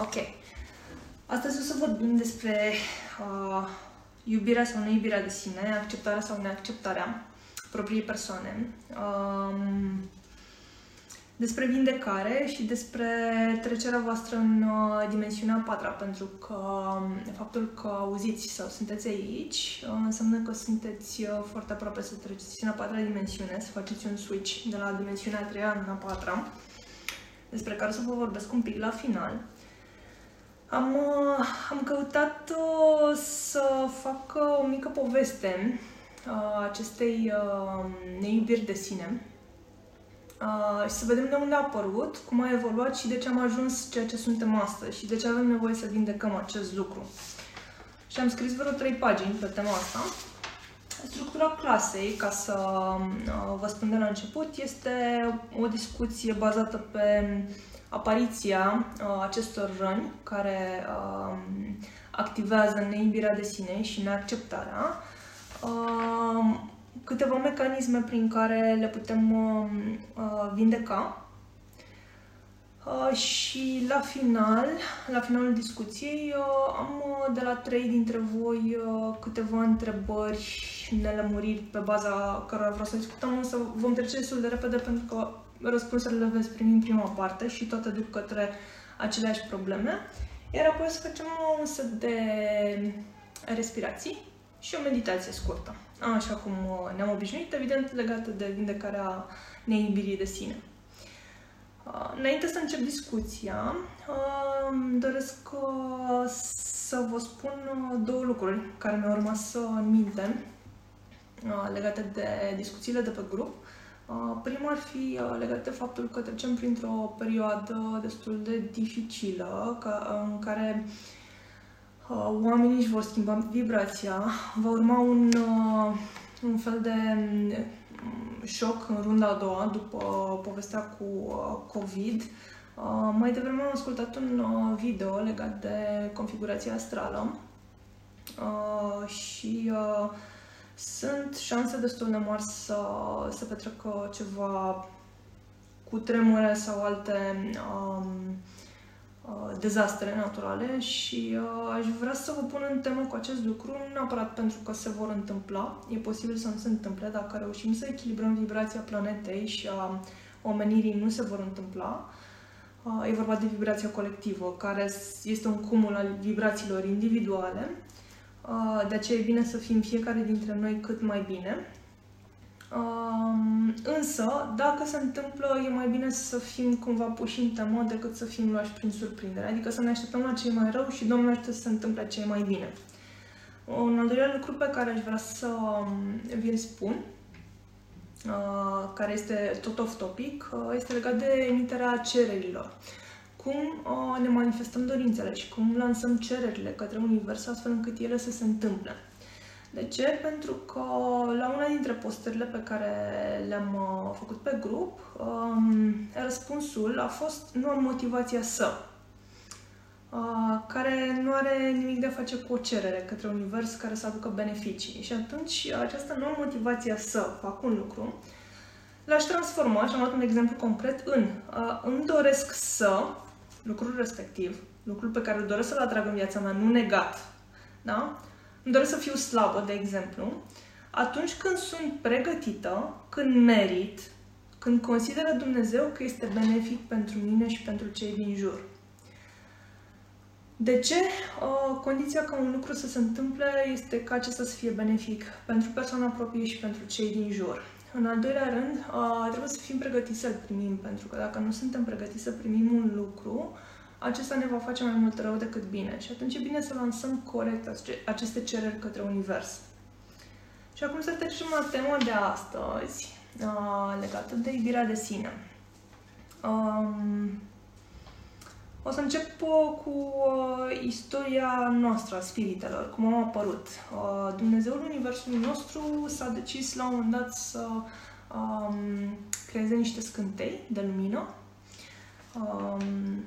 Ok. Astăzi o să vorbim despre uh, iubirea sau neiubirea de sine, acceptarea sau neacceptarea propriei persoane, um, despre vindecare și despre trecerea voastră în uh, dimensiunea a patra, pentru că um, faptul că auziți sau sunteți aici uh, înseamnă că sunteți uh, foarte aproape să treceți în a patra dimensiune, să faceți un switch de la dimensiunea a treia în a patra, despre care o să vă vorbesc un pic la final. Am, uh, am căutat uh, să fac uh, o mică poveste acestei neiubiri de sine și să vedem de unde a apărut, cum a evoluat și de ce am ajuns ceea ce suntem astăzi și de ce avem nevoie să vindecăm acest lucru. Și am scris vreo trei pagini pe tema asta. Structura clasei, ca să vă spun de la început, este o discuție bazată pe apariția uh, acestor răni care uh, activează neiubirea de sine și neacceptarea, uh, câteva mecanisme prin care le putem uh, uh, vindeca. Uh, și la final, la finalul discuției, uh, am uh, de la trei dintre voi uh, câteva întrebări și nelămuriri pe baza cărora vreau să discutăm, însă vom trece destul de repede pentru că răspunsurile le veți primi în prima parte și toate duc către aceleași probleme. Iar apoi o să facem un set de respirații și o meditație scurtă, așa cum uh, ne-am obișnuit, evident legată de vindecarea neiubirii de sine. Uh, înainte să încep discuția, uh, doresc să vă spun două lucruri care mi-au rămas în minte legate de discuțiile de pe grup. Primul ar fi legat de faptul că trecem printr-o perioadă destul de dificilă, în care oamenii își vor schimba vibrația, va urma un, un fel de mm, șoc în runda a doua, după povestea cu COVID. Mai devreme am ascultat un video legat de configurația astrală și sunt șanse destul de mari să se petrecă ceva cu tremure sau alte um, uh, dezastre naturale și uh, aș vrea să vă pun în temă cu acest lucru, nu neapărat pentru că se vor întâmpla, e posibil să nu se întâmple, dacă reușim să echilibrăm vibrația planetei și a omenirii nu se vor întâmpla. Uh, e vorba de vibrația colectivă, care este un cumul al vibrațiilor individuale Uh, de aceea e bine să fim fiecare dintre noi cât mai bine. Um, însă, dacă se întâmplă, e mai bine să fim cumva puși în temă decât să fim luași prin surprindere. Adică să ne așteptăm la ce e mai rău și Domnul ajută să se întâmple ce e mai bine. Un al doilea lucru pe care aș vrea să um, vi-l spun, uh, care este tot off-topic, uh, este legat de emiterea cererilor cum uh, ne manifestăm dorințele și cum lansăm cererile către univers astfel încât ele să se întâmple. De ce? Pentru că la una dintre postările pe care le-am uh, făcut pe grup, um, răspunsul a fost nu am motivația să, uh, care nu are nimic de a face cu o cerere către univers care să aducă beneficii. Și atunci această nu am motivația să fac un lucru, l-aș transforma, și am luat un exemplu concret, în uh, îmi doresc să lucrul respectiv, lucrul pe care îl doresc să-l atrag în viața mea, nu negat, da? Îmi doresc să fiu slabă, de exemplu, atunci când sunt pregătită, când merit, când consideră Dumnezeu că este benefic pentru mine și pentru cei din jur. De ce? Uh, condiția ca un lucru să se întâmple este ca acesta să fie benefic pentru persoana proprie și pentru cei din jur. În al doilea rând, uh, trebuie să fim pregătiți să-l primim, pentru că dacă nu suntem pregătiți să primim un lucru, acesta ne va face mai mult rău decât bine. Și atunci e bine să lansăm corect aceste cereri către univers. Și acum să trecem la tema de astăzi, uh, legată de iubirea de sine. Um, o să încep cu uh, istoria noastră a spiritelor, cum au apărut. Uh, Dumnezeul Universului nostru s-a decis la un moment dat să um, creeze niște scântei de lumină, um,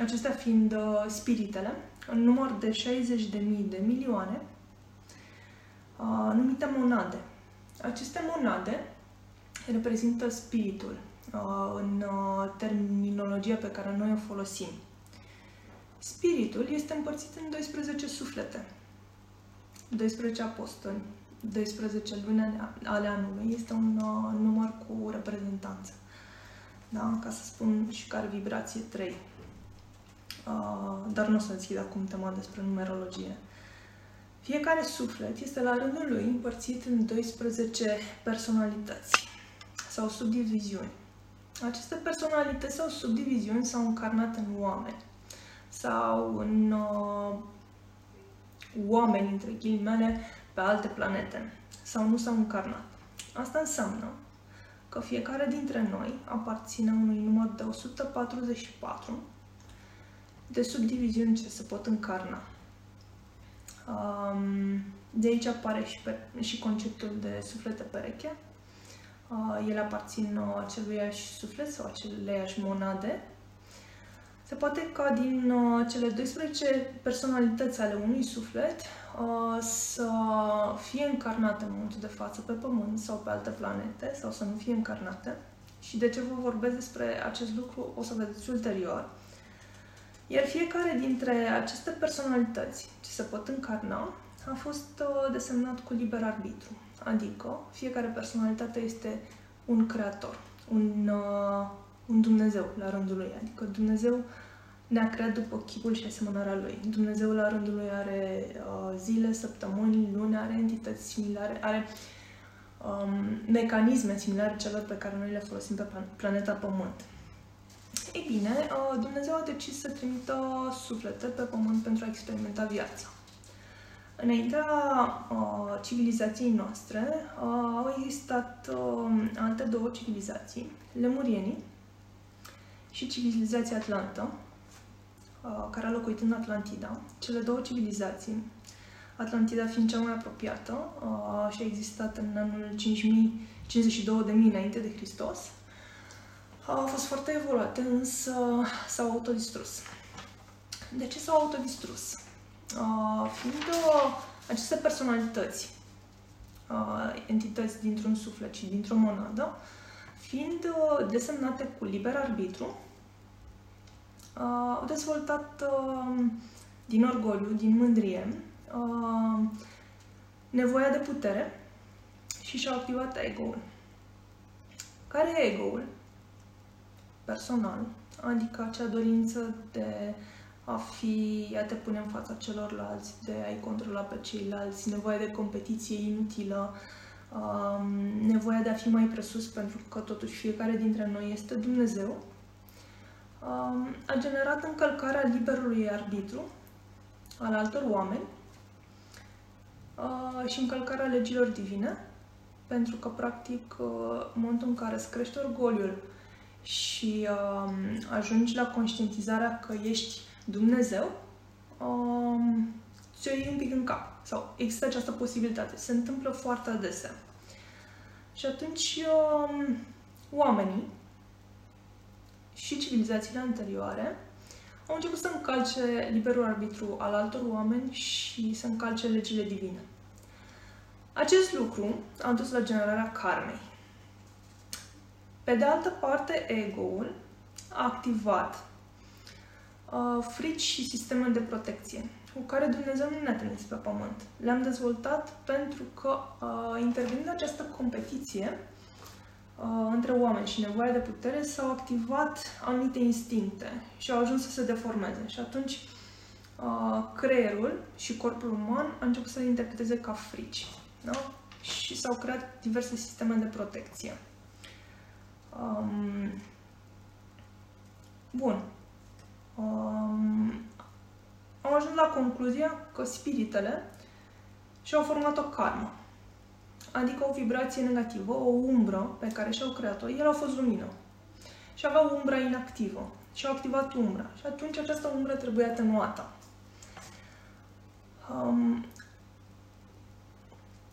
acestea fiind uh, spiritele, în număr de 60.000 de milioane, uh, numite monade. Aceste monade reprezintă spiritul, Uh, în uh, terminologia pe care noi o folosim. spiritul este împărțit în 12 suflete. 12 apostoli, 12 luni ale anului. Este un uh, număr cu reprezentanță. Da? Ca să spun și care vibrație 3. Uh, dar nu o să deschid acum tema despre numerologie. Fiecare suflet este la rândul lui împărțit în 12 personalități sau subdiviziuni. Aceste personalități sau subdiviziuni s-au încarnat în oameni sau în uh, oameni, între ghilimele, pe alte planete sau nu s-au încarnat. Asta înseamnă că fiecare dintre noi aparține unui număr de 144 de subdiviziuni ce se pot încarna. Um, de aici apare și, pe, și conceptul de suflete pereche. Uh, ele aparțin uh, aceluiași suflet sau aceleiași monade. Se poate ca din uh, cele 12 personalități ale unui suflet să fie încarnate în momentul de față pe Pământ sau pe alte planete sau să nu fie încarnate. Și de ce vă vorbesc despre acest lucru o să vedeți ulterior. Iar fiecare dintre aceste personalități ce se pot încarna a fost uh, desemnat cu liber arbitru. Adică fiecare personalitate este un creator, un, uh, un Dumnezeu la rândul lui. Adică Dumnezeu ne-a creat după chipul și asemănarea lui. Dumnezeu la rândul lui are uh, zile, săptămâni, luni, are entități similare, are um, mecanisme similare celor pe care noi le folosim pe planeta Pământ. Ei bine, uh, Dumnezeu a decis să trimită suflete pe pământ pentru a experimenta viața. Înaintea uh, civilizației noastre uh, au existat uh, alte două civilizații, lemurienii și civilizația Atlantă, uh, care a locuit în Atlantida. Cele două civilizații, Atlantida fiind cea mai apropiată uh, și a existat în anul 5052.000 înainte de Hristos, au fost foarte evoluate, însă s-au autodistrus. De ce s-au autodistrus? Uh, fiind uh, aceste personalități, uh, entități dintr-un suflet și dintr-o monadă, fiind uh, desemnate cu liber arbitru, uh, au dezvoltat uh, din orgoliu, din mândrie, uh, nevoia de putere și și-au activat ego-ul. Care e ego-ul? personal, adică acea dorință de a fi, a te pune în fața celorlalți, de a-i controla pe ceilalți, nevoia de competiție inutilă, um, nevoia de a fi mai presus pentru că totuși fiecare dintre noi este Dumnezeu, um, a generat încălcarea liberului arbitru al altor oameni uh, și încălcarea legilor divine, pentru că, practic, uh, în momentul în care îți crește orgoliul și um, ajungi la conștientizarea că ești Dumnezeu, um, ți-o iei un pic în cap. Sau există această posibilitate. Se întâmplă foarte adesea. Și atunci um, oamenii și civilizațiile anterioare au început să încalce liberul arbitru al altor oameni și să încalce legile divine. Acest lucru a dus la generarea karmei. Pe de altă parte, ego-ul a activat uh, frici și sisteme de protecție cu care Dumnezeu nu ne-a trimis pe pământ. Le-am dezvoltat pentru că, uh, intervenind această competiție uh, între oameni și nevoia de putere, s-au activat anumite instincte și au ajuns să se deformeze. Și atunci, uh, creierul și corpul uman a început să le interpreteze ca frici. Da? Și s-au creat diverse sisteme de protecție. Um, bun. Um, am ajuns la concluzia că spiritele și-au format o karmă. Adică o vibrație negativă, o umbră pe care și-au creat-o. Ele au fost lumină. Și aveau umbra inactivă. Și au activat umbra. Și atunci această umbră trebuie atenuată. Um,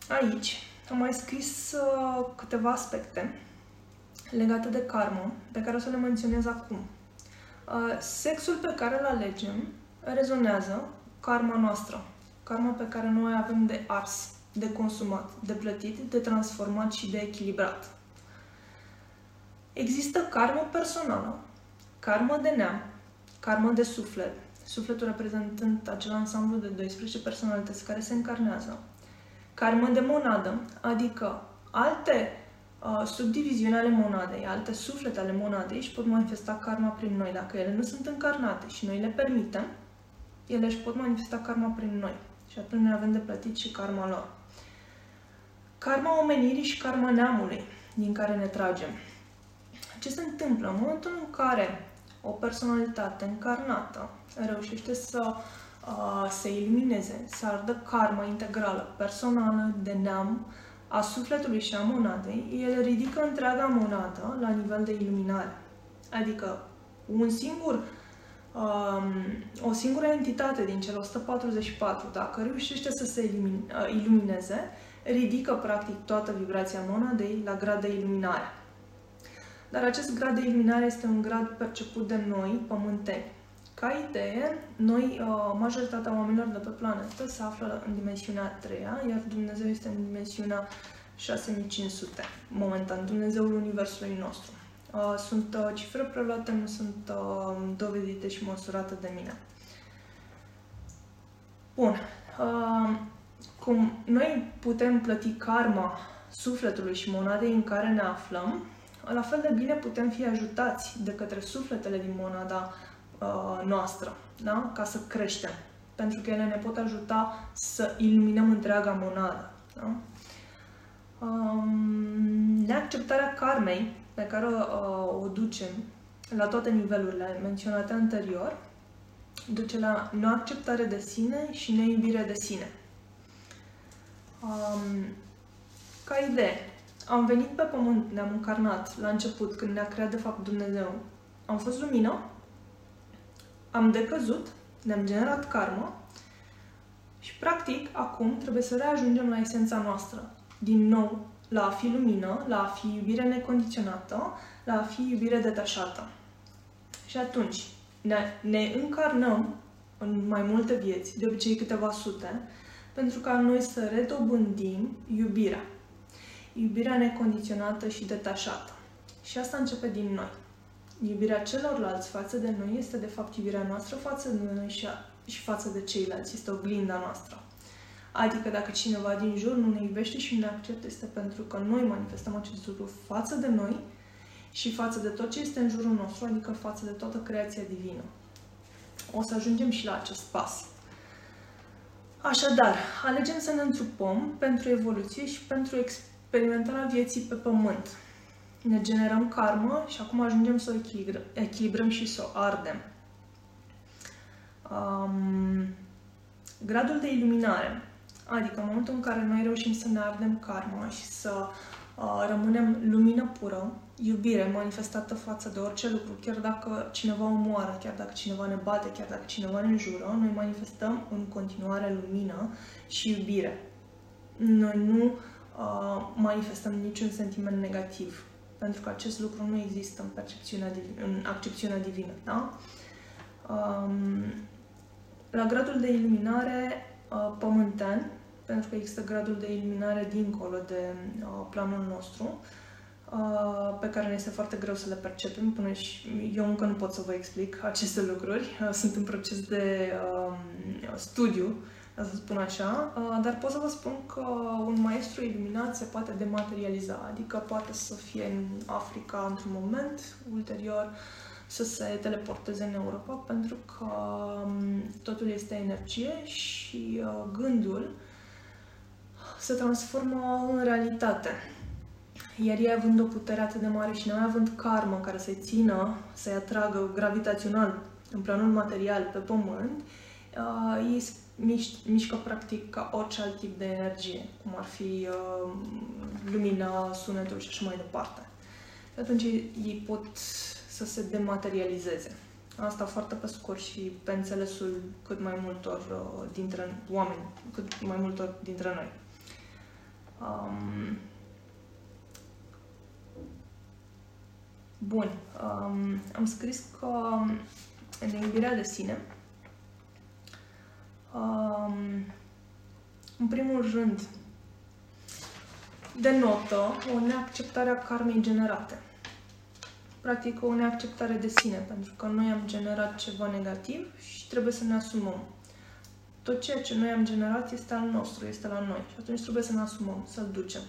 aici am mai scris uh, câteva aspecte legate de karmă, pe care o să le menționez acum. Uh, sexul pe care îl alegem rezonează karma noastră, karma pe care noi avem de ars, de consumat, de plătit, de transformat și de echilibrat. Există karmă personală, karmă de neam, karmă de suflet sufletul reprezentând acel ansamblu de 12 personalități care se încarnează. Karmă de monadă, adică alte uh, subdiviziuni ale monadei, alte suflete ale monadei își pot manifesta karma prin noi. Dacă ele nu sunt încarnate și noi le permitem, ele își pot manifesta karma prin noi. Și atunci noi avem de plătit și karma lor. Karma omenirii și karma neamului din care ne tragem. Ce se întâmplă în momentul în care o personalitate încarnată reușește să uh, se ilumineze, să ardă karma integrală, personală, de neam, a sufletului și a monadei, el ridică întreaga monadă la nivel de iluminare. Adică un singur, um, o singură entitate din cele 144, dacă reușește să se ilumine, uh, ilumineze, ridică practic toată vibrația monadei la grad de iluminare. Dar acest grad de iluminare este un grad perceput de noi, pământeni. Ca idee, noi, uh, majoritatea oamenilor de pe planetă se află în dimensiunea a treia, iar Dumnezeu este în dimensiunea 6500, momentan, Dumnezeul Universului nostru. Uh, sunt uh, cifre preluate, nu sunt dovedite și măsurate de mine. Bun. Cum noi putem plăti karma sufletului și monadei în care ne aflăm, la fel de bine putem fi ajutați de către sufletele din monada uh, noastră, da? ca să creștem. Pentru că ele ne pot ajuta să iluminăm întreaga monadă. Da? Um, neacceptarea karmei pe care uh, o ducem la toate nivelurile menționate anterior, duce la neacceptare de sine și neiubire de sine. Um, ca idee, am venit pe pământ, ne-am încarnat la început, când ne-a creat de fapt Dumnezeu. Am fost lumină, am decăzut, ne-am generat karmă și practic acum trebuie să reajungem la esența noastră. Din nou, la a fi lumină, la a fi iubire necondiționată, la a fi iubire detașată. Și atunci ne, ne încarnăm în mai multe vieți, de obicei câteva sute, pentru ca noi să redobândim iubirea iubirea necondiționată și detașată. Și asta începe din noi. Iubirea celorlalți față de noi este de fapt iubirea noastră față de noi și, a, și față de ceilalți. Este oglinda noastră. Adică dacă cineva din jur nu ne iubește și nu ne acceptă, este pentru că noi manifestăm acest lucru față de noi și față de tot ce este în jurul nostru, adică față de toată creația divină. O să ajungem și la acest pas. Așadar, alegem să ne întrupăm pentru evoluție și pentru experiență experimentarea vieții pe pământ. Ne generăm karmă și acum ajungem să o echilibrăm, echilibrăm și să o ardem. Um, gradul de iluminare, adică în momentul în care noi reușim să ne ardem karma și să uh, rămânem lumină pură, iubire manifestată față de orice lucru, chiar dacă cineva omoară, chiar dacă cineva ne bate, chiar dacă cineva ne înjură, noi manifestăm în continuare lumină și iubire. Noi nu uh, manifestăm niciun sentiment negativ, pentru că acest lucru nu există în percepțiunea, în accepțiunea divină, da? Um, la gradul de iluminare uh, pământean, pentru că există gradul de iluminare dincolo de uh, planul nostru, uh, pe care ne este foarte greu să le percepem, până și eu încă nu pot să vă explic aceste lucruri. Uh, sunt în proces de uh, studiu să spun așa, uh, dar pot să vă spun că un maestru iluminat se poate dematerializa, adică poate să fie în Africa într-un moment, ulterior să se teleporteze în Europa, pentru că um, totul este energie și uh, gândul se transformă în realitate. Iar ei având o putere atât de mare și noi având karmă care să-i țină, să-i atragă gravitațional în planul material pe pământ, uh, ei miș- mișcă practic ca orice alt tip de energie, cum ar fi uh, lumina, sunetul și așa mai departe. Și atunci ei pot să se dematerializeze. Asta foarte pe scurt și pe înțelesul cât mai multor uh, dintre oameni, cât mai multor dintre noi. Um, bun. Um, am scris că în iubirea de sine um, în primul rând, denotă o neacceptare a karmei generate. practic o neacceptare de sine, pentru că noi am generat ceva negativ și trebuie să ne asumăm. Tot ceea ce noi am generat este al nostru, este la noi și atunci trebuie să ne asumăm, să-l ducem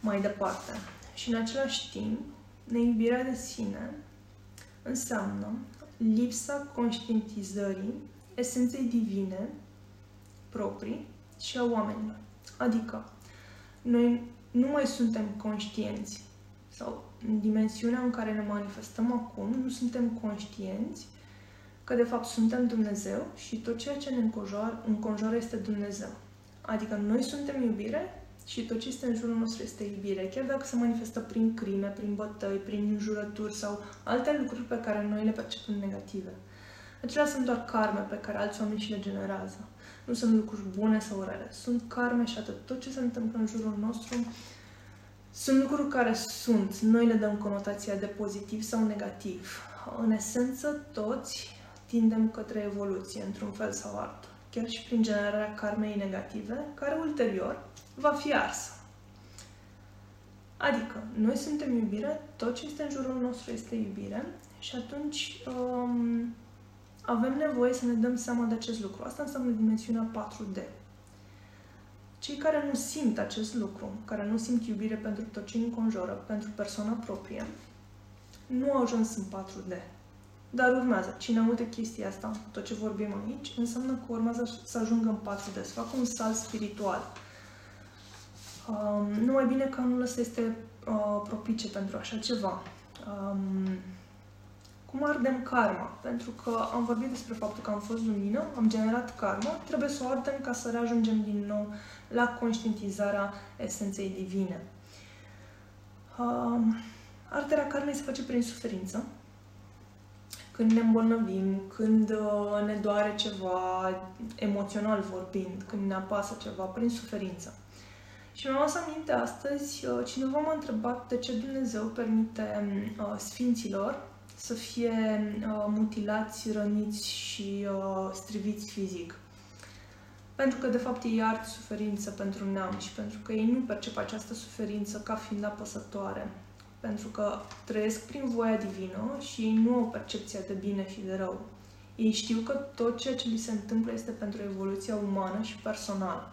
mai departe. Și în același timp, neiubirea de sine înseamnă lipsa conștientizării esenței divine proprii și a oamenilor. Adică, noi nu mai suntem conștienți sau în dimensiunea în care ne manifestăm acum, nu suntem conștienți că de fapt suntem Dumnezeu și tot ceea ce ne înconjoară, înconjoară este Dumnezeu. Adică noi suntem iubire și tot ce este în jurul nostru este iubire, chiar dacă se manifestă prin crime, prin bătăi, prin înjurături sau alte lucruri pe care noi le percepem negative. Acelea sunt doar karme pe care alți oameni și le generează. Nu sunt lucruri bune sau rele. Sunt karme și atât. Tot ce se întâmplă în jurul nostru sunt lucruri care sunt. Noi le dăm conotația de pozitiv sau negativ. În esență, toți tindem către evoluție, într-un fel sau altul. Chiar și prin generarea karmei negative, care ulterior va fi arsă. Adică, noi suntem iubire, tot ce este în jurul nostru este iubire și atunci um, avem nevoie să ne dăm seama de acest lucru. Asta înseamnă dimensiunea 4D. Cei care nu simt acest lucru, care nu simt iubire pentru tot ce înconjoară, pentru persoana proprie, nu au ajuns în 4D. Dar urmează. Cine aude chestia asta, tot ce vorbim aici, înseamnă că urmează să ajungă în 4D, să facă un salt spiritual. Um, numai bine că anul ăsta este uh, propice pentru așa ceva. Um, cum ardem karma? Pentru că am vorbit despre faptul că am fost lumină, am generat karma, trebuie să o ardem ca să reajungem din nou la conștientizarea esenței divine. Uh, arderea karmei se face prin suferință. Când ne îmbolnăvim, când uh, ne doare ceva emoțional vorbind, când ne apasă ceva, prin suferință. Și mi-am să aminte astăzi, uh, cineva m-a întrebat de ce Dumnezeu permite uh, sfinților să fie uh, mutilați, răniți și uh, striviți fizic. Pentru că, de fapt, ei ard suferință pentru neam și pentru că ei nu percep această suferință ca fiind apăsătoare. Pentru că trăiesc prin voia divină și ei nu au percepția de bine și de rău. Ei știu că tot ceea ce li se întâmplă este pentru evoluția umană și personală.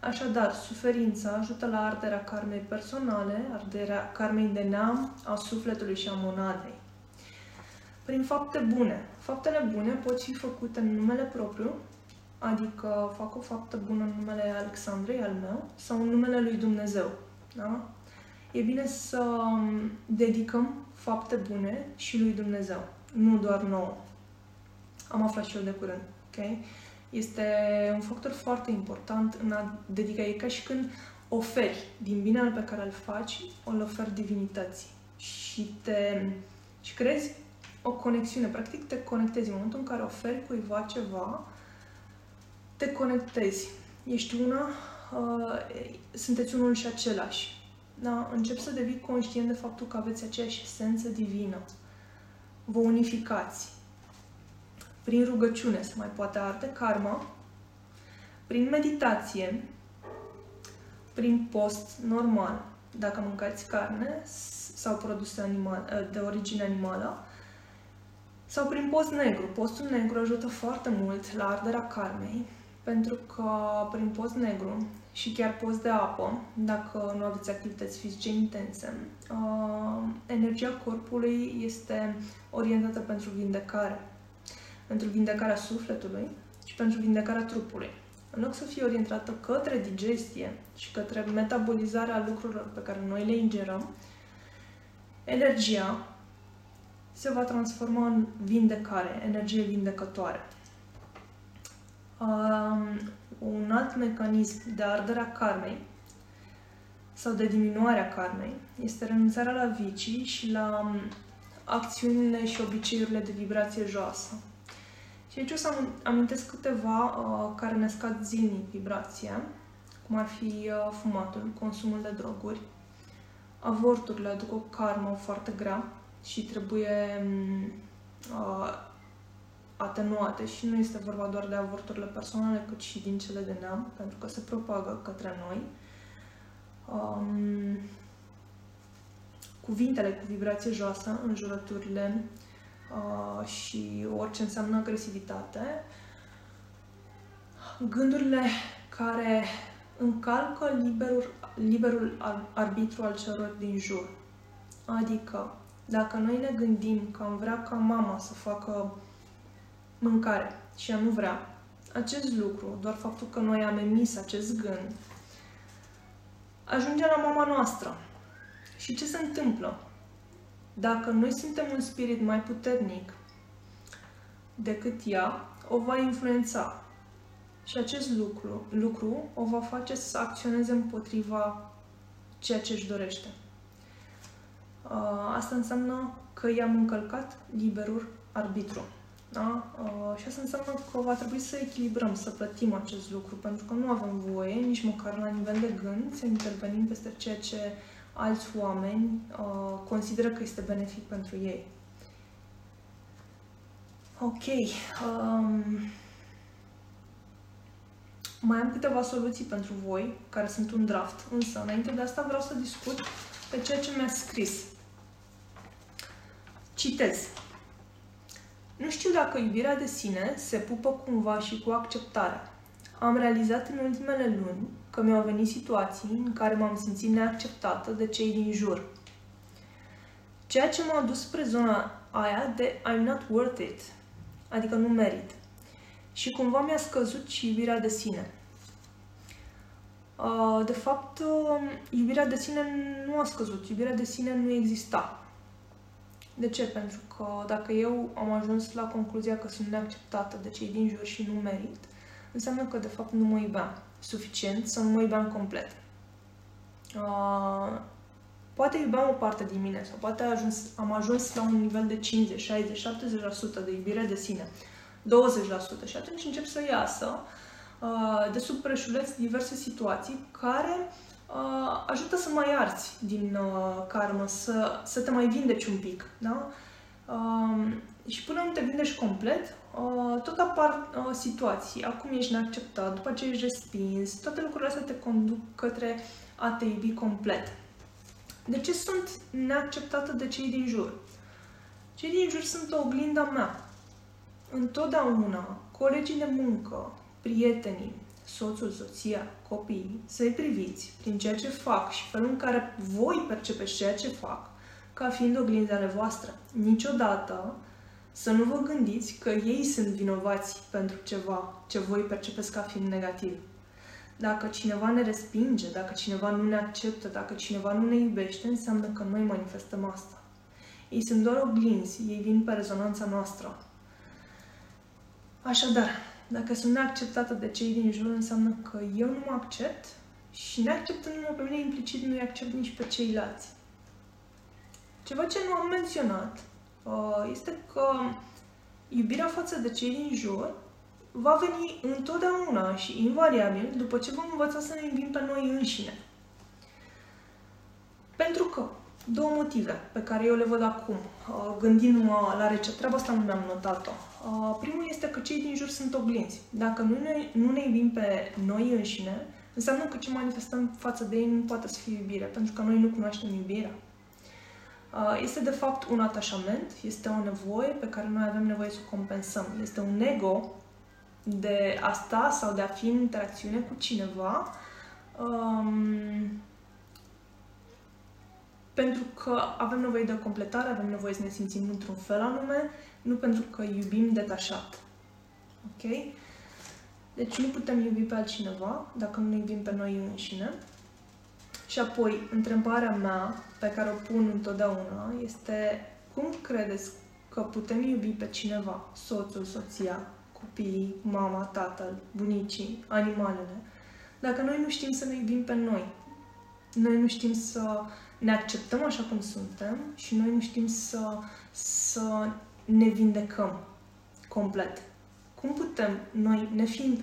Așadar, suferința ajută la arderea karmei personale, arderea karmei de neam, a sufletului și a monadei prin fapte bune. Faptele bune pot fi făcute în numele propriu, adică fac o faptă bună în numele Alexandrei, al meu, sau în numele lui Dumnezeu. Da? E bine să um, dedicăm fapte bune și lui Dumnezeu, nu doar nouă. Am aflat și eu de curând. Okay? Este un factor foarte important în a dedica. E ca și când oferi din binele pe care îl faci, o oferi divinității. Și te și crezi o conexiune. Practic te conectezi. În momentul în care oferi cuiva ceva, te conectezi. Ești una, uh, sunteți unul și același. Da? Încep să devii conștient de faptul că aveți aceeași esență divină. Vă unificați. Prin rugăciune se mai poate arde karma, prin meditație, prin post normal, dacă mâncați carne sau produse animal, de origine animală, sau prin post negru. Postul negru ajută foarte mult la arderea karmei, pentru că prin post negru și chiar post de apă, dacă nu aveți activități fizice intense, uh, energia corpului este orientată pentru vindecare. Pentru vindecarea sufletului și pentru vindecarea trupului. În loc să fie orientată către digestie și către metabolizarea lucrurilor pe care noi le ingerăm, energia se va transforma în vindecare, energie vindecătoare. Um, un alt mecanism de arderea karmei sau de diminuarea karmei este renunțarea la vicii și la um, acțiunile și obiceiurile de vibrație joasă. Și aici o să amintesc câteva uh, care ne scad zilnic vibrația, cum ar fi uh, fumatul, consumul de droguri, avorturile aduc o karmă foarte grea, și trebuie uh, atenuate și nu este vorba doar de avorturile personale, cât și din cele de neam, pentru că se propagă către noi. Um, cuvintele cu vibrație joasă, înjurăturile uh, și orice înseamnă agresivitate, gândurile care încalcă liberul, liberul arbitru al celor din jur. Adică, dacă noi ne gândim că am vrea ca mama să facă mâncare și ea nu vrea, acest lucru, doar faptul că noi am emis acest gând, ajunge la mama noastră. Și ce se întâmplă? Dacă noi suntem un spirit mai puternic decât ea, o va influența. Și acest lucru, lucru o va face să acționeze împotriva ceea ce își dorește. Uh, asta înseamnă că i-am încălcat liberul arbitru. Da? Uh, și asta înseamnă că va trebui să echilibrăm, să plătim acest lucru, pentru că nu avem voie, nici măcar la nivel de gând, să intervenim peste ceea ce alți oameni uh, consideră că este benefic pentru ei. Ok. Um, mai am câteva soluții pentru voi, care sunt un draft, însă înainte de asta vreau să discut pe ceea ce mi-a scris. Citez. Nu știu dacă iubirea de sine se pupă cumva și cu acceptarea. Am realizat în ultimele luni că mi-au venit situații în care m-am simțit neacceptată de cei din jur. Ceea ce m-a dus spre zona aia de I'm not worth it, adică nu merit. Și cumva mi-a scăzut și iubirea de sine. Uh, de fapt, uh, iubirea de sine nu a scăzut, iubirea de sine nu exista. De ce? Pentru că dacă eu am ajuns la concluzia că sunt neacceptată de cei din jur și nu merit, înseamnă că de fapt nu mă iubeam suficient să nu mă iubeam complet. Uh, poate iubeam o parte din mine sau poate ajuns, am ajuns la un nivel de 50, 60, 70% de iubire de sine, 20% și atunci încep să iasă uh, de sub preșuleț diverse situații care uh, ajută să mai arți din uh, karmă, să, să te mai vindeci un pic. Da? Uh, și până nu te vindești complet, uh, tot apar uh, situații. Acum ești neacceptat, după ce ești respins, toate lucrurile astea te conduc către a te iubi complet. De ce sunt neacceptată de cei din jur? Cei din jur sunt o oglinda mea. Întotdeauna, colegii de muncă, prietenii, soțul, soția, copiii, să-i priviți prin ceea ce fac și felul în care voi percepeți ceea ce fac, ca fiind oglinzele voastre. Niciodată să nu vă gândiți că ei sunt vinovați pentru ceva ce voi percepeți ca fiind negativ. Dacă cineva ne respinge, dacă cineva nu ne acceptă, dacă cineva nu ne iubește, înseamnă că noi manifestăm asta. Ei sunt doar oglinzi, ei vin pe rezonanța noastră. Așadar, dacă sunt neacceptată de cei din jur, înseamnă că eu nu mă accept și neacceptându-mă pe mine, implicit nu-i accept nici pe ceilalți. Ceva ce nu am menționat uh, este că iubirea față de cei din jur va veni întotdeauna și invariabil după ce vom învăța să ne iubim pe noi înșine. Pentru că două motive pe care eu le văd acum, uh, gândindu-mă la ce treaba asta nu mi-am notat-o. Uh, primul este că cei din jur sunt oglinzi. Dacă nu ne, nu ne iubim pe noi înșine, înseamnă că ce manifestăm față de ei nu poate să fie iubire, pentru că noi nu cunoaștem iubirea. Uh, este de fapt un atașament, este o nevoie pe care noi avem nevoie să o compensăm. Este un ego de a sta sau de a fi în interacțiune cu cineva um, pentru că avem nevoie de o completare, avem nevoie să ne simțim într-un fel anume, nu pentru că iubim detașat. Ok? Deci nu putem iubi pe altcineva dacă nu ne iubim pe noi înșine. Și apoi, întrebarea mea, pe care o pun întotdeauna, este cum credeți că putem iubi pe cineva, soțul, soția, copiii, mama, tatăl, bunicii, animalele, dacă noi nu știm să ne iubim pe noi? Noi nu știm să ne acceptăm așa cum suntem și noi nu știm să, să ne vindecăm complet. Cum putem noi, ne fiind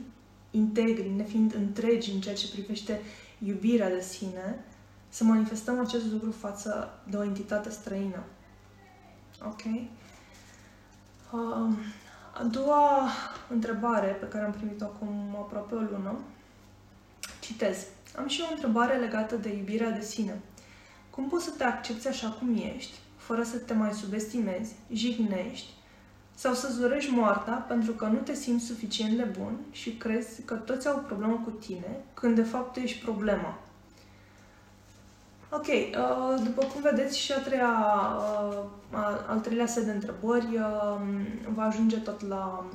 integri, ne fiind întregi în ceea ce privește iubirea de sine, să manifestăm acest lucru față de o entitate străină? Ok? Uh, a doua întrebare pe care am primit-o acum aproape o lună, citez. Am și o întrebare legată de iubirea de sine. Cum poți să te accepti așa cum ești, fără să te mai subestimezi, jignești, sau să-ți dorești moarta pentru că nu te simți suficient de bun și crezi că toți au o problemă cu tine, când de fapt tu ești problema. Ok, uh, după cum vedeți și a treia, uh, al treilea set de întrebări uh, va ajunge tot la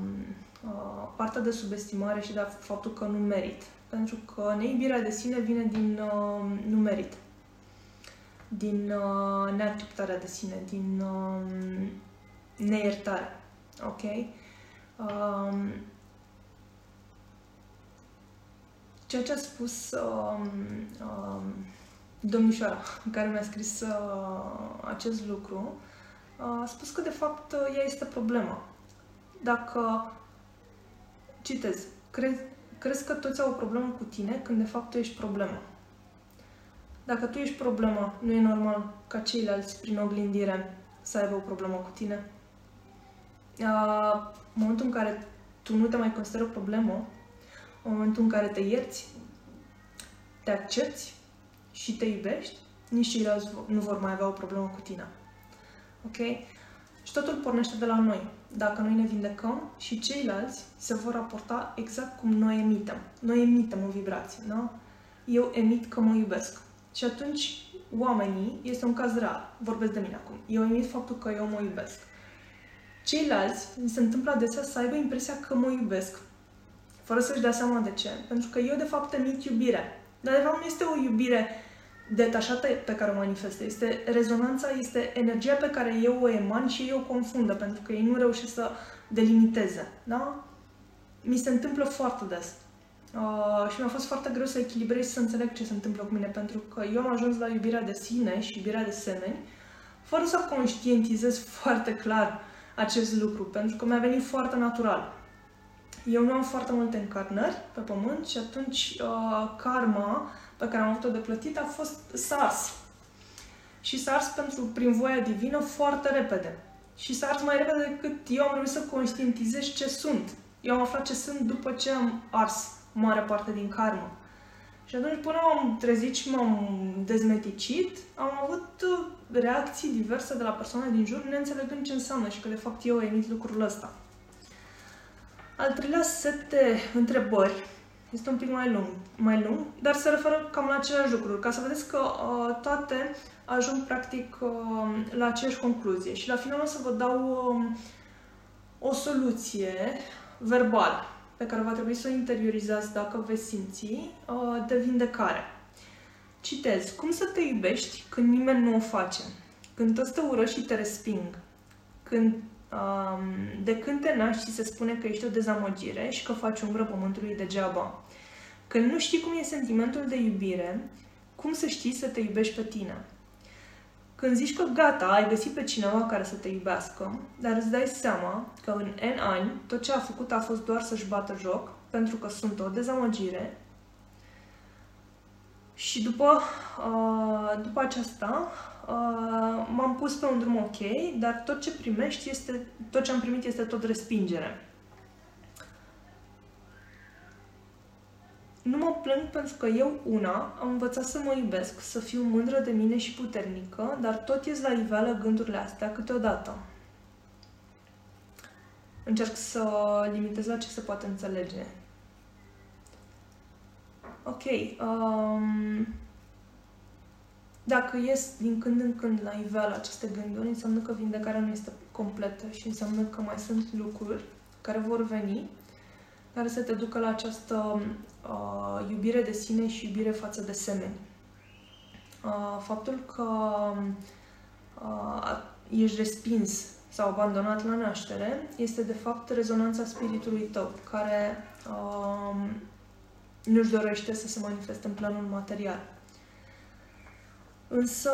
partea de subestimare și de faptul că nu merit. Pentru că neibirea de sine vine din nu merit, din neacceptarea de sine, din neiertare. Ok? Um, ceea ce a spus um, um, domnișoara care mi-a scris uh, acest lucru, uh, a spus că de fapt ea este problema. Dacă, citez, crezi, crezi că toți au o problemă cu tine când de fapt tu ești problema. Dacă tu ești problema, nu e normal ca ceilalți, prin oglindire, să aibă o problemă cu tine? Uh, în momentul în care tu nu te mai consideri o problemă, în momentul în care te ierți, te accepti, și te iubești, nici ceilalți nu vor mai avea o problemă cu tine. Ok? Și totul pornește de la noi. Dacă noi ne vindecăm și ceilalți se vor raporta exact cum noi emitem. Noi emitem o vibrație, da? Eu emit că mă iubesc. Și atunci oamenii, este un caz rar, vorbesc de mine acum, eu emit faptul că eu mă iubesc. Ceilalți, mi se întâmplă adesea să aibă impresia că mă iubesc, fără să-și dea seama de ce. Pentru că eu, de fapt, emit iubire. Dar, de fapt, nu este o iubire detașată pe care o manifestă. Este rezonanța, este energia pe care eu o eman și ei o confundă, pentru că ei nu reușesc să delimiteze. Da? Mi se întâmplă foarte des. Uh, și mi-a fost foarte greu să echilibrez și să înțeleg ce se întâmplă cu mine, pentru că eu am ajuns la iubirea de sine și iubirea de semeni, fără să conștientizez foarte clar acest lucru, pentru că mi-a venit foarte natural. Eu nu am foarte multe încarnări pe pământ și atunci uh, karma pe care am avut-o de plătit a fost SARS. Și SARS pentru, prin voia divină foarte repede. Și SARS mai repede decât eu am reușit să conștientizez ce sunt. Eu am aflat ce sunt după ce am ars mare parte din karmă. Și atunci, până m-am trezit și m-am dezmeticit, am avut uh, reacții diverse de la persoane din jur, neînțelegând ce înseamnă și că, de fapt, eu emit lucrul ăsta. Al treilea set de întrebări este un pic mai lung, mai lung, dar se referă cam la aceleași lucruri, ca să vedeți că uh, toate ajung practic uh, la aceeași concluzie. Și la final o să vă dau uh, o soluție verbală pe care va trebui să o interiorizați dacă veți simți uh, de vindecare. Citez. Cum să te iubești când nimeni nu o face? Când toți te ură și te resping? Când um, de când te naști și se spune că ești o dezamăgire și că faci umbră pământului degeaba. Când nu știi cum e sentimentul de iubire, cum să știi să te iubești pe tine? Când zici că gata, ai găsit pe cineva care să te iubească, dar îți dai seama că în N ani tot ce a făcut a fost doar să-și bată joc, pentru că sunt o dezamăgire, și după, uh, după aceasta, uh, m-am pus pe un drum ok, dar tot ce primești este, tot ce am primit este tot respingere. Nu mă plâng pentru că eu, una, am învățat să mă iubesc, să fiu mândră de mine și puternică, dar tot ies la iveală gândurile astea câteodată. Încerc să limitez la ce se poate înțelege. Ok. Um, dacă ies din când în când la iveală aceste gânduri, înseamnă că vindecarea nu este completă și înseamnă că mai sunt lucruri care vor veni, care să te ducă la această uh, iubire de sine și iubire față de semeni. Uh, faptul că uh, ești respins sau abandonat la naștere este de fapt rezonanța spiritului tău, care uh, nu-și dorește să se manifeste în planul material. Însă,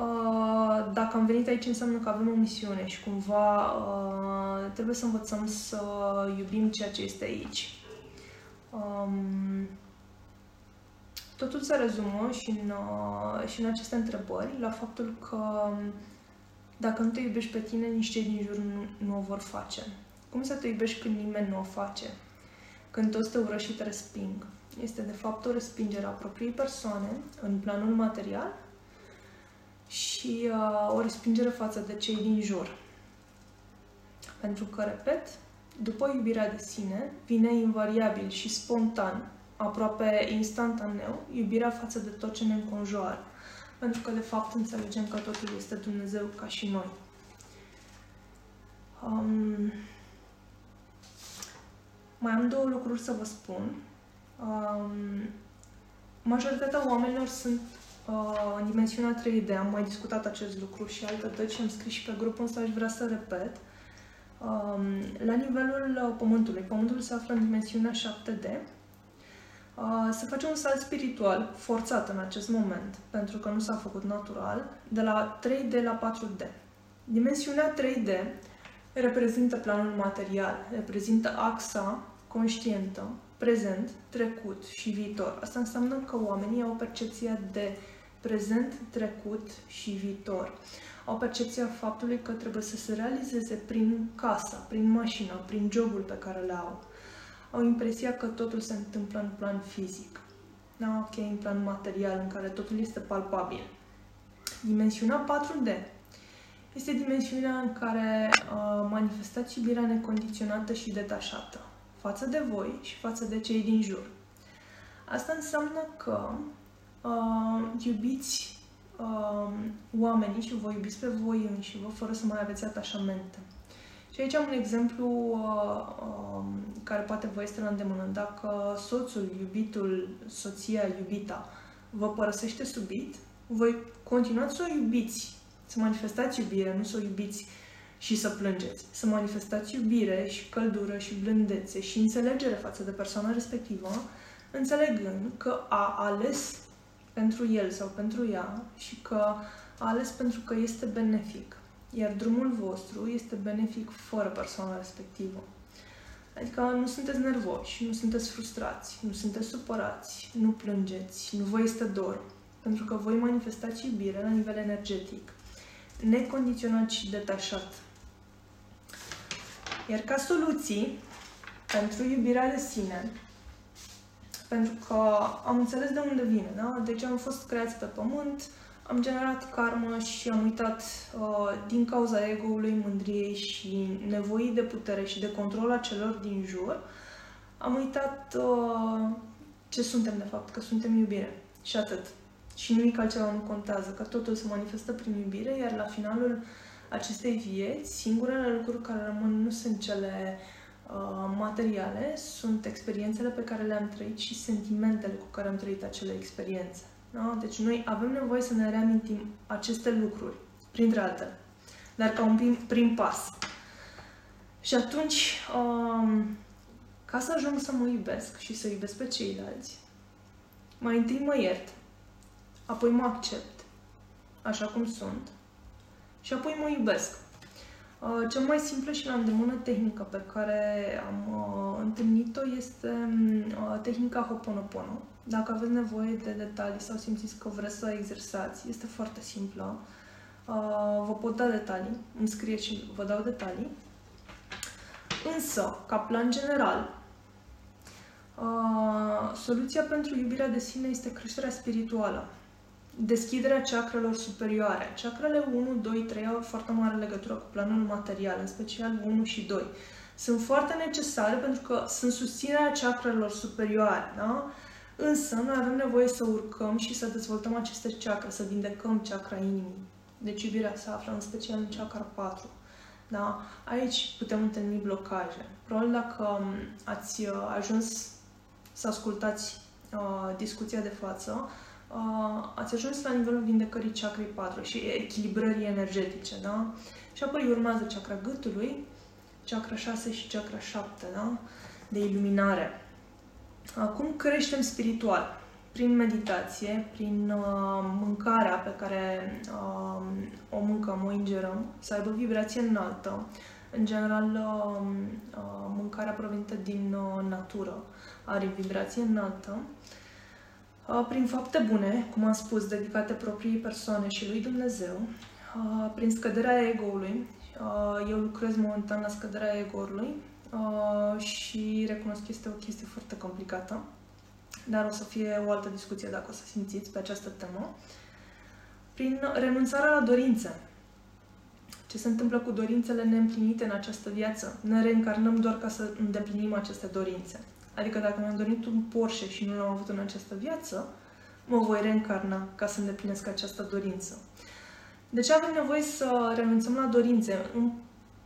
uh, dacă am venit aici, înseamnă că avem o misiune și cumva uh, trebuie să învățăm să iubim ceea ce este aici. Um, totul se rezumă și în, uh, și în aceste întrebări la faptul că dacă nu te iubești pe tine, nici cei din jur nu, nu o vor face. Cum să te iubești când nimeni nu o face? Când toți te ură și te resping. Este de fapt o respingere a propriei persoane în planul material și uh, o respingere față de cei din jur. Pentru că, repet, după iubirea de sine, vine invariabil și spontan, aproape instantaneu, iubirea față de tot ce ne înconjoară. Pentru că, de fapt, înțelegem că totul este Dumnezeu ca și noi. Um, mai am două lucruri să vă spun. Um, majoritatea oamenilor sunt uh, în dimensiunea 3D. Am mai discutat acest lucru și altă dată și am scris și pe grupul însă aș vrea să repet. Um, la nivelul uh, Pământului, Pământul se află în dimensiunea 7D. Uh, se face un salt spiritual forțat în acest moment, pentru că nu s-a făcut natural, de la 3D la 4D. Dimensiunea 3D reprezintă planul material, reprezintă axa conștientă, prezent, trecut și viitor. Asta înseamnă că oamenii au percepția de prezent, trecut și viitor. Au percepția faptului că trebuie să se realizeze prin casa, prin mașină, prin jobul pe care le au. Au impresia că totul se întâmplă în plan fizic. Da, ok, în plan material, în care totul este palpabil. Dimensiunea 4D este dimensiunea în care uh, manifestați iubirea necondiționată și detașată față de voi și față de cei din jur. Asta înseamnă că uh, iubiți uh, oamenii și vă iubiți pe voi înși vă fără să mai aveți atașamente. Și aici am un exemplu uh, uh, care poate vă este la îndemână. Dacă soțul, iubitul, soția, iubita vă părăsește subit, voi continuați să o iubiți, să manifestați iubire, nu să o iubiți și să plângeți. Să manifestați iubire și căldură și blândețe și înțelegere față de persoana respectivă, înțelegând că a ales pentru el sau pentru ea și că a ales pentru că este benefic. Iar drumul vostru este benefic fără persoana respectivă. Adică nu sunteți nervoși, nu sunteți frustrați, nu sunteți supărați, nu plângeți, nu vă este dor. Pentru că voi manifestați iubire la nivel energetic, necondiționat și detașat iar ca soluții pentru iubirea de sine, pentru că am înțeles de unde vine, da? Deci am fost creați pe pământ, am generat karmă și am uitat uh, din cauza ego-ului, mândriei și nevoii de putere și de control a celor din jur, am uitat uh, ce suntem de fapt, că suntem iubire. Și atât. Și nimic altceva nu contează, că totul se manifestă prin iubire, iar la finalul uh, acestei vieți, singurele lucruri care rămân nu sunt cele uh, materiale, sunt experiențele pe care le-am trăit și sentimentele cu care am trăit acele experiențe. Da? Deci noi avem nevoie să ne reamintim aceste lucruri, printre altele, dar ca un prim, prim pas. Și atunci, um, ca să ajung să mă iubesc și să iubesc pe ceilalți, mai întâi mă iert, apoi mă accept, așa cum sunt, și apoi mă iubesc. Uh, cea mai simplă și la îndemână tehnică pe care am uh, întâlnit-o este uh, tehnica Hoponopono. Dacă aveți nevoie de detalii sau simțiți că vreți să exersați, este foarte simplă. Vă pot da detalii, îmi scrieți și vă dau detalii. Însă, ca plan general, soluția pentru iubirea de sine este creșterea spirituală deschiderea chakrelor superioare. Chakrele 1, 2, 3 au foarte mare legătură cu planul material, în special 1 și 2. Sunt foarte necesare pentru că sunt susținerea chakrelor superioare, da? Însă, noi avem nevoie să urcăm și să dezvoltăm aceste chakre, să vindecăm chakra inimii. Deci iubirea se află în special în chakra 4. Da? Aici putem întâlni blocaje. Probabil dacă um, ați uh, ajuns să ascultați uh, discuția de față, uh, ați ajuns la nivelul vindecării chakrei 4 și echilibrării energetice, da? Și apoi urmează chakra gâtului, chakra 6 și chakra 7, da? De iluminare. Acum creștem spiritual prin meditație, prin uh, mâncarea pe care uh, o mâncăm, o ingerăm, să aibă vibrație înaltă. În general, uh, uh, mâncarea provenită din uh, natură are vibrație înaltă. Uh, Uh, prin fapte bune, cum am spus, dedicate proprii persoane și lui Dumnezeu, uh, prin scăderea ego-ului. Uh, eu lucrez momentan la scăderea ego-ului și recunosc că este o chestie foarte complicată, dar o să fie o altă discuție dacă o să simțiți pe această temă. prin renunțarea la dorințe. Ce se întâmplă cu dorințele neîmplinite în această viață? Ne reîncarnăm doar ca să îndeplinim aceste dorințe. Adică dacă mi-am dorit un Porsche și nu l-am avut în această viață, mă voi reîncarna ca să îndeplinesc această dorință. De ce avem nevoie să renunțăm la dorințe? În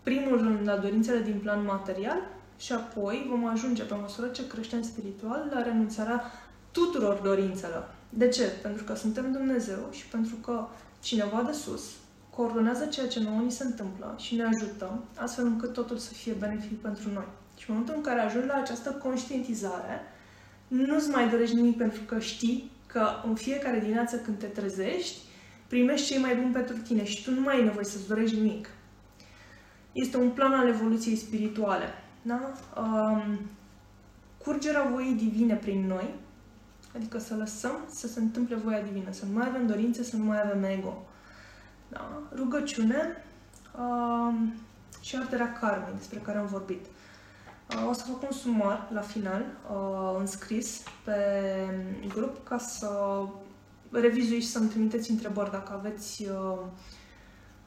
primul rând la dorințele din plan material și apoi vom ajunge, pe măsură ce creștem spiritual, la renunțarea tuturor dorințelor. De ce? Pentru că suntem Dumnezeu și pentru că cineva de sus coordonează ceea ce nouă ni se întâmplă și ne ajută, astfel încât totul să fie benefic pentru noi. Și în momentul în care ajungi la această conștientizare, nu-ți mai dorești nimic pentru că știi că în fiecare dimineață când te trezești, primești cei mai buni pentru tine și tu nu mai ai nevoie să-ți dorești nimic. Este un plan al evoluției spirituale. Da? Um, curgerea voii divine prin noi, adică să lăsăm să se întâmple voia divină, să nu mai avem dorințe, să nu mai avem ego. Da? Rugăciune um, și arderea karmei, despre care am vorbit. Uh, o să fac un sumar la final, uh, înscris pe grup, ca să revizuiți și să-mi trimiteți întrebări dacă aveți uh,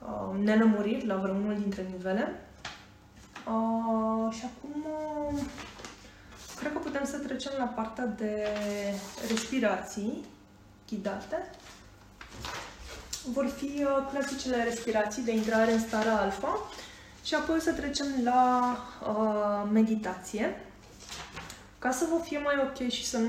uh, nelămuriri la vreunul dintre nivele. Uh, și acum uh, cred că putem să trecem la partea de respirații ghidate. Vor fi uh, clasicele respirații de intrare în starea alfa și apoi să trecem la uh, meditație. Ca să vă fie mai ok și să nu